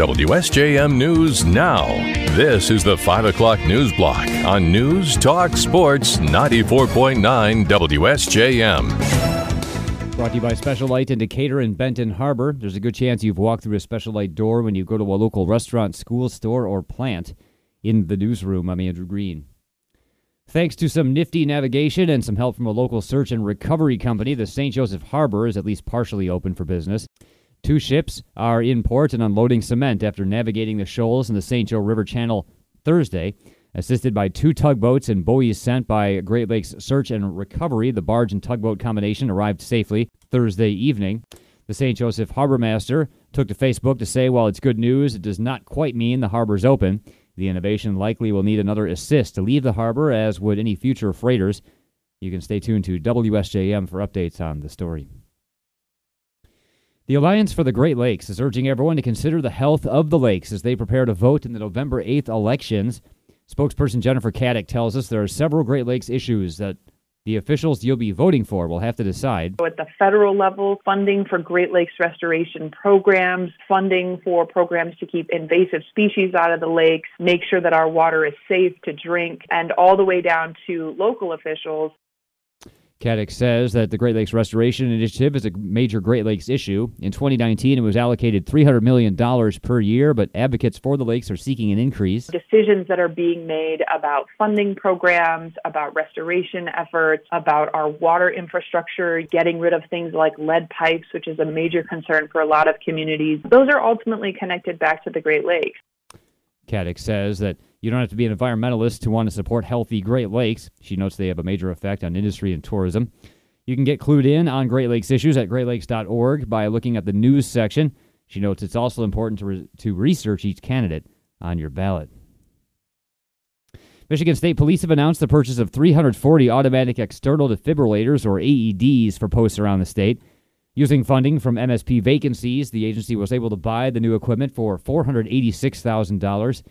WSJM News Now. This is the 5 o'clock news block on News Talk Sports 94.9 WSJM. Brought to you by Special Light in Benton Harbor. There's a good chance you've walked through a Special Light door when you go to a local restaurant, school, store, or plant. In the newsroom, I'm Andrew Green. Thanks to some nifty navigation and some help from a local search and recovery company, the St. Joseph Harbor is at least partially open for business. Two ships are in port and unloading cement after navigating the shoals in the St. Joe River Channel Thursday. Assisted by two tugboats and buoys sent by Great Lakes Search and Recovery, the barge and tugboat combination arrived safely Thursday evening. The St. Joseph Harbor Master took to Facebook to say while it's good news, it does not quite mean the harbor's open. The innovation likely will need another assist to leave the harbor, as would any future freighters. You can stay tuned to WSJM for updates on the story. The Alliance for the Great Lakes is urging everyone to consider the health of the lakes as they prepare to vote in the November 8th elections. Spokesperson Jennifer Caddick tells us there are several Great Lakes issues that the officials you'll be voting for will have to decide. At the federal level, funding for Great Lakes restoration programs, funding for programs to keep invasive species out of the lakes, make sure that our water is safe to drink, and all the way down to local officials Caddick says that the Great Lakes Restoration Initiative is a major Great Lakes issue. In 2019, it was allocated $300 million per year, but advocates for the lakes are seeking an increase. Decisions that are being made about funding programs, about restoration efforts, about our water infrastructure, getting rid of things like lead pipes, which is a major concern for a lot of communities, those are ultimately connected back to the Great Lakes. Caddick says that you don't have to be an environmentalist to want to support healthy Great Lakes. She notes they have a major effect on industry and tourism. You can get clued in on Great Lakes issues at greatlakes.org by looking at the news section. She notes it's also important to, re- to research each candidate on your ballot. Michigan State Police have announced the purchase of 340 automatic external defibrillators, or AEDs, for posts around the state. Using funding from MSP vacancies, the agency was able to buy the new equipment for $486,000.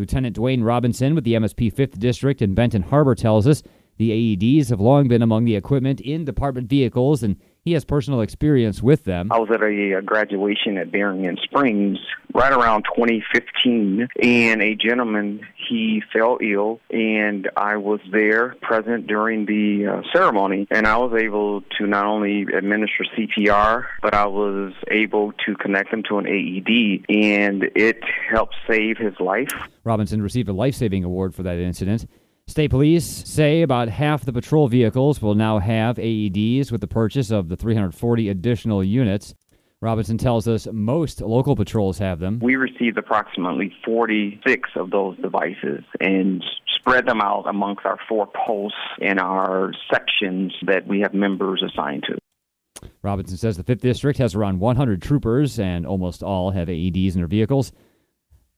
Lieutenant Dwayne Robinson with the MSP 5th District in Benton Harbor tells us the AEDs have long been among the equipment in department vehicles, and he has personal experience with them. I was at a, graduation at Berrien Springs right around 2015, and a gentleman he fell ill, and I was there present during the uh, ceremony, and I was able to not only administer CPR, but I was able to connect him to an AED, and it helped save his life. Robinson received a life saving award for that incident. State police say about half the patrol vehicles will now have AEDs with the purchase of the 340 additional units. Robinson tells us most local patrols have them. We received approximately 46 of those devices and spread them out amongst our four posts and our sections that we have members assigned to. Robinson says the 5th District has around 100 troopers and almost all have AEDs in their vehicles.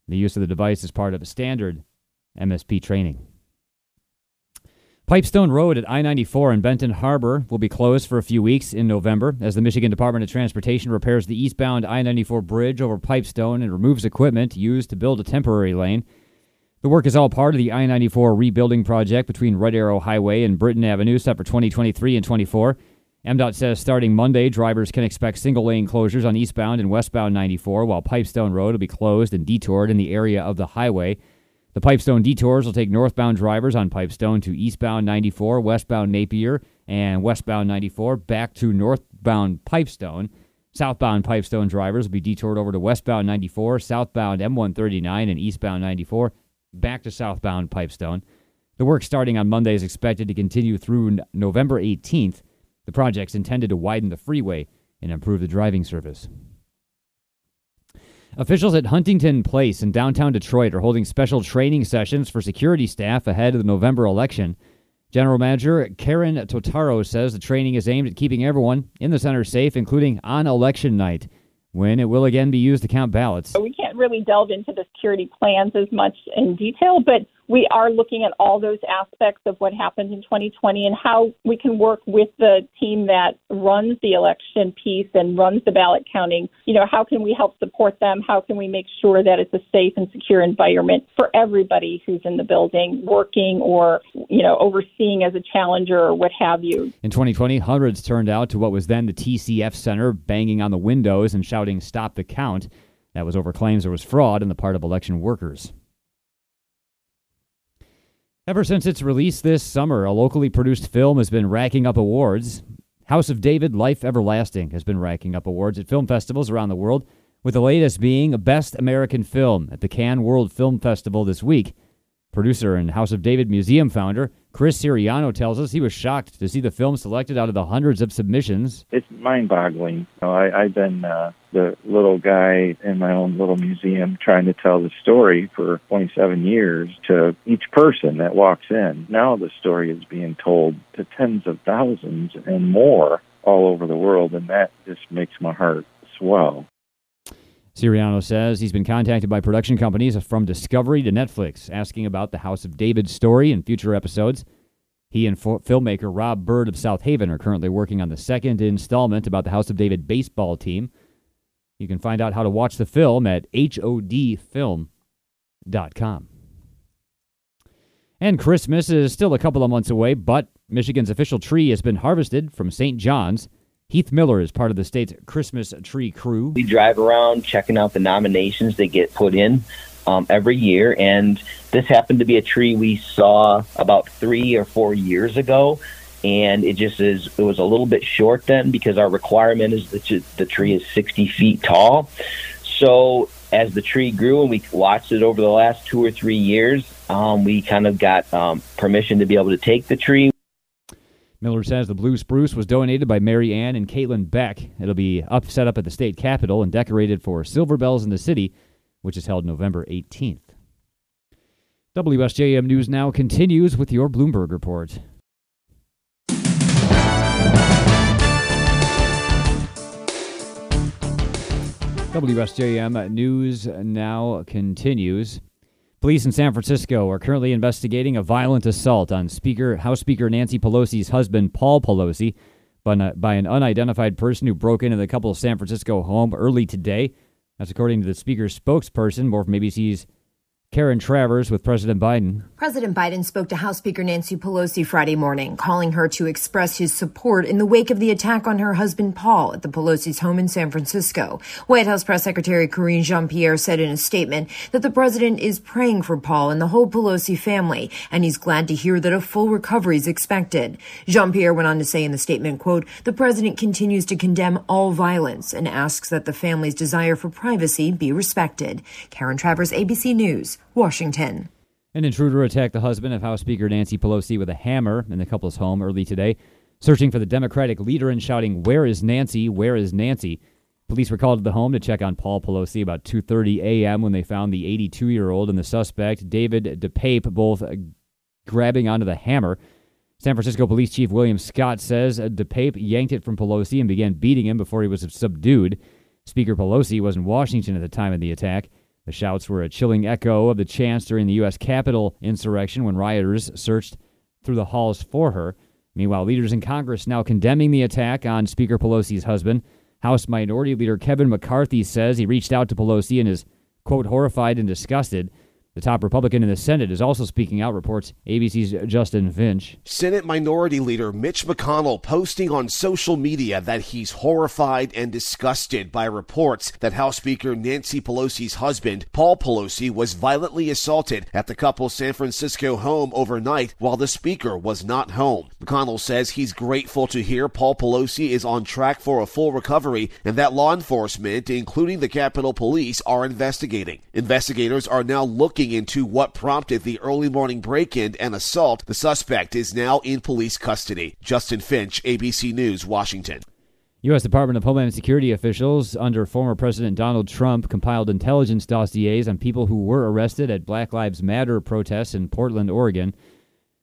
The use of the device is part of a standard MSP training. Pipestone Road at I 94 in Benton Harbor will be closed for a few weeks in November as the Michigan Department of Transportation repairs the eastbound I 94 bridge over Pipestone and removes equipment used to build a temporary lane. The work is all part of the I 94 rebuilding project between Red Arrow Highway and Britain Avenue, set for 2023 and 24. MDOT says starting Monday, drivers can expect single lane closures on eastbound and westbound 94, while Pipestone Road will be closed and detoured in the area of the highway. The Pipestone detours will take northbound drivers on Pipestone to eastbound 94, westbound Napier, and westbound 94 back to northbound Pipestone. Southbound Pipestone drivers will be detoured over to westbound 94, southbound M139, and eastbound 94 back to southbound Pipestone. The work starting on Monday is expected to continue through November 18th. The project's intended to widen the freeway and improve the driving service. Officials at Huntington Place in downtown Detroit are holding special training sessions for security staff ahead of the November election. General Manager Karen Totaro says the training is aimed at keeping everyone in the center safe, including on election night, when it will again be used to count ballots. We can't really delve into the security plans as much in detail, but we are looking at all those aspects of what happened in 2020 and how we can work with the team that runs the election piece and runs the ballot counting. You know, how can we help support them? How can we make sure that it's a safe and secure environment for everybody who's in the building, working or, you know, overseeing as a challenger or what have you? In 2020, hundreds turned out to what was then the TCF Center, banging on the windows and shouting, Stop the count. That was over claims there was fraud on the part of election workers. Ever since its release this summer, a locally produced film has been racking up awards. House of David Life Everlasting has been racking up awards at film festivals around the world, with the latest being a Best American Film at the Cannes World Film Festival this week. Producer and House of David Museum founder Chris Siriano tells us he was shocked to see the film selected out of the hundreds of submissions. It's mind-boggling. You know, I've been uh, the little guy in my own little museum trying to tell the story for 27 years to each person that walks in. Now the story is being told to tens of thousands and more all over the world, and that just makes my heart swell. Siriano says he's been contacted by production companies from Discovery to Netflix asking about the House of David story in future episodes. He and fo- filmmaker Rob Bird of South Haven are currently working on the second installment about the House of David baseball team. You can find out how to watch the film at hodfilm.com. And Christmas is still a couple of months away, but Michigan's official tree has been harvested from St. John's. Heath Miller is part of the state's Christmas tree crew. We drive around checking out the nominations that get put in um, every year, and this happened to be a tree we saw about three or four years ago. And it just is, it was a little bit short then because our requirement is that the tree is 60 feet tall. So as the tree grew and we watched it over the last two or three years, um, we kind of got um, permission to be able to take the tree. Miller says the blue spruce was donated by Mary Ann and Caitlin Beck. It'll be up, set up at the state capitol and decorated for Silver Bells in the City, which is held November 18th. WSJM News Now continues with your Bloomberg report. WSJM News Now continues. Police in San Francisco are currently investigating a violent assault on Speaker House Speaker Nancy Pelosi's husband, Paul Pelosi, by an unidentified person who broke into the couple's San Francisco home early today. That's according to the Speaker's spokesperson. More from ABC's Karen Travers with President Biden. President Biden spoke to House Speaker Nancy Pelosi Friday morning, calling her to express his support in the wake of the attack on her husband Paul at the Pelosi's home in San Francisco. White House Press Secretary Karine Jean-Pierre said in a statement that the president is praying for Paul and the whole Pelosi family, and he's glad to hear that a full recovery is expected. Jean-Pierre went on to say in the statement, quote, the president continues to condemn all violence and asks that the family's desire for privacy be respected. Karen Travers, ABC News. Washington. An intruder attacked the husband of House Speaker Nancy Pelosi with a hammer in the couple's home early today, searching for the Democratic leader and shouting, "Where is Nancy? Where is Nancy?" Police were called to the home to check on Paul Pelosi about 2:30 a.m. when they found the 82-year-old and the suspect, David DePape, both grabbing onto the hammer. San Francisco Police Chief William Scott says DePape yanked it from Pelosi and began beating him before he was subdued. Speaker Pelosi was in Washington at the time of the attack. The shouts were a chilling echo of the chants during the U.S. Capitol insurrection when rioters searched through the halls for her. Meanwhile, leaders in Congress now condemning the attack on Speaker Pelosi's husband. House Minority Leader Kevin McCarthy says he reached out to Pelosi and is, quote, horrified and disgusted the top Republican in the Senate is also speaking out, reports ABC's Justin Finch. Senate Minority Leader Mitch McConnell posting on social media that he's horrified and disgusted by reports that House Speaker Nancy Pelosi's husband, Paul Pelosi, was violently assaulted at the couple's San Francisco home overnight while the Speaker was not home. McConnell says he's grateful to hear Paul Pelosi is on track for a full recovery and that law enforcement, including the Capitol Police, are investigating. Investigators are now looking looking into what prompted the early morning break in and assault. The suspect is now in police custody. Justin Finch, ABC News, Washington. U.S. Department of Homeland Security officials under former President Donald Trump compiled intelligence dossiers on people who were arrested at Black Lives Matter protests in Portland, Oregon.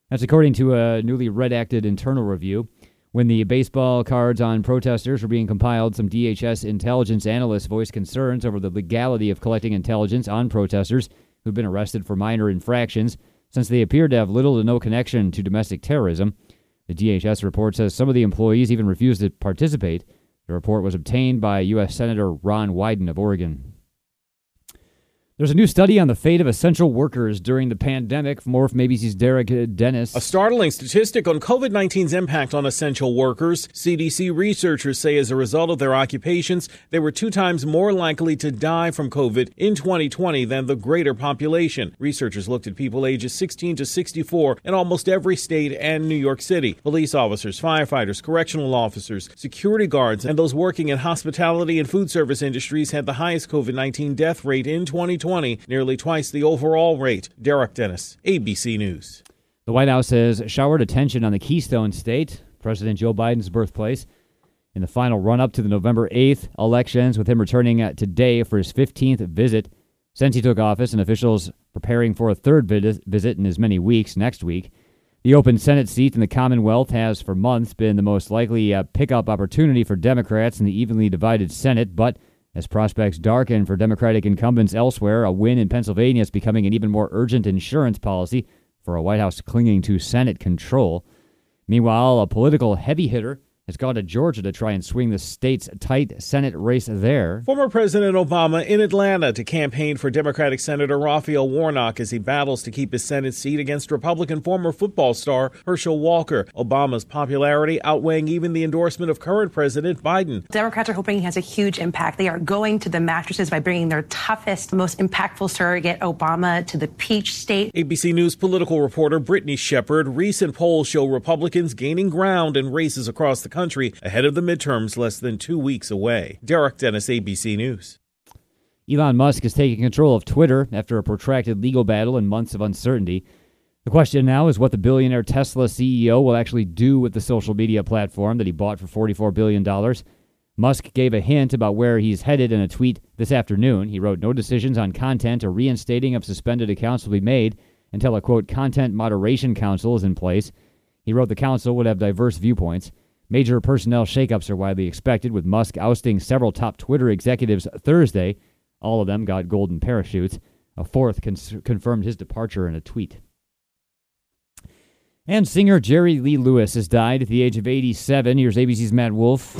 That's according to a newly redacted internal review. When the baseball cards on protesters were being compiled, some DHS intelligence analysts voiced concerns over the legality of collecting intelligence on protesters who've been arrested for minor infractions since they appear to have little to no connection to domestic terrorism. The DHS report says some of the employees even refused to participate. The report was obtained by U.S. Senator Ron Wyden of Oregon. There's a new study on the fate of essential workers during the pandemic. More from ABC's Derek uh, Dennis. A startling statistic on COVID 19's impact on essential workers. CDC researchers say as a result of their occupations, they were two times more likely to die from COVID in 2020 than the greater population. Researchers looked at people ages 16 to 64 in almost every state and New York City. Police officers, firefighters, correctional officers, security guards, and those working in hospitality and food service industries had the highest COVID 19 death rate in 2020. 2020, nearly twice the overall rate. Derek Dennis, ABC News. The White House has showered attention on the Keystone State, President Joe Biden's birthplace, in the final run up to the November 8th elections, with him returning today for his 15th visit since he took office, and officials preparing for a third visit in as many weeks next week. The open Senate seat in the Commonwealth has for months been the most likely uh, pickup opportunity for Democrats in the evenly divided Senate, but as prospects darken for Democratic incumbents elsewhere, a win in Pennsylvania is becoming an even more urgent insurance policy for a White House clinging to Senate control. Meanwhile, a political heavy hitter has gone to Georgia to try and swing the state's tight Senate race there. Former President Obama in Atlanta to campaign for Democratic Senator Raphael Warnock as he battles to keep his Senate seat against Republican former football star Herschel Walker. Obama's popularity outweighing even the endorsement of current President Biden. Democrats are hoping he has a huge impact. They are going to the mattresses by bringing their toughest, most impactful surrogate, Obama, to the Peach State. ABC News political reporter Brittany Shepard. Recent polls show Republicans gaining ground in races across the country country ahead of the midterms less than two weeks away. Derek Dennis, ABC News. Elon Musk is taking control of Twitter after a protracted legal battle and months of uncertainty. The question now is what the billionaire Tesla CEO will actually do with the social media platform that he bought for $44 billion. Musk gave a hint about where he's headed in a tweet this afternoon. He wrote, No decisions on content or reinstating of suspended accounts will be made until a quote, content moderation council is in place. He wrote the council would have diverse viewpoints. Major personnel shakeups are widely expected, with Musk ousting several top Twitter executives Thursday. All of them got golden parachutes. A fourth cons- confirmed his departure in a tweet. And singer Jerry Lee Lewis has died at the age of 87. Here's ABC's Matt Wolf.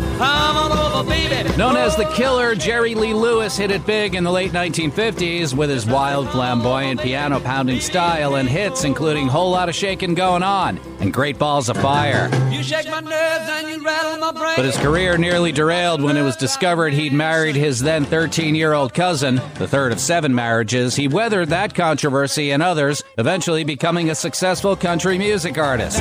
Known as the killer, Jerry Lee Lewis hit it big in the late 1950s with his wild, flamboyant, piano pounding style and hits including Whole Lot of Shaking Going On and Great Balls of Fire. But his career nearly derailed when it was discovered he'd married his then 13 year old cousin, the third of seven marriages. He weathered that controversy and others, eventually becoming a successful country music artist.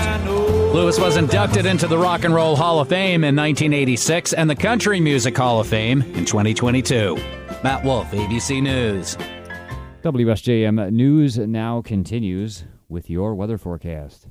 Lewis was inducted into the Rock and Roll Hall of Fame in 1986 and the Country Music Hall of Fame in 2022. Matt Wolf, ABC News. WSJM News now continues with your weather forecast.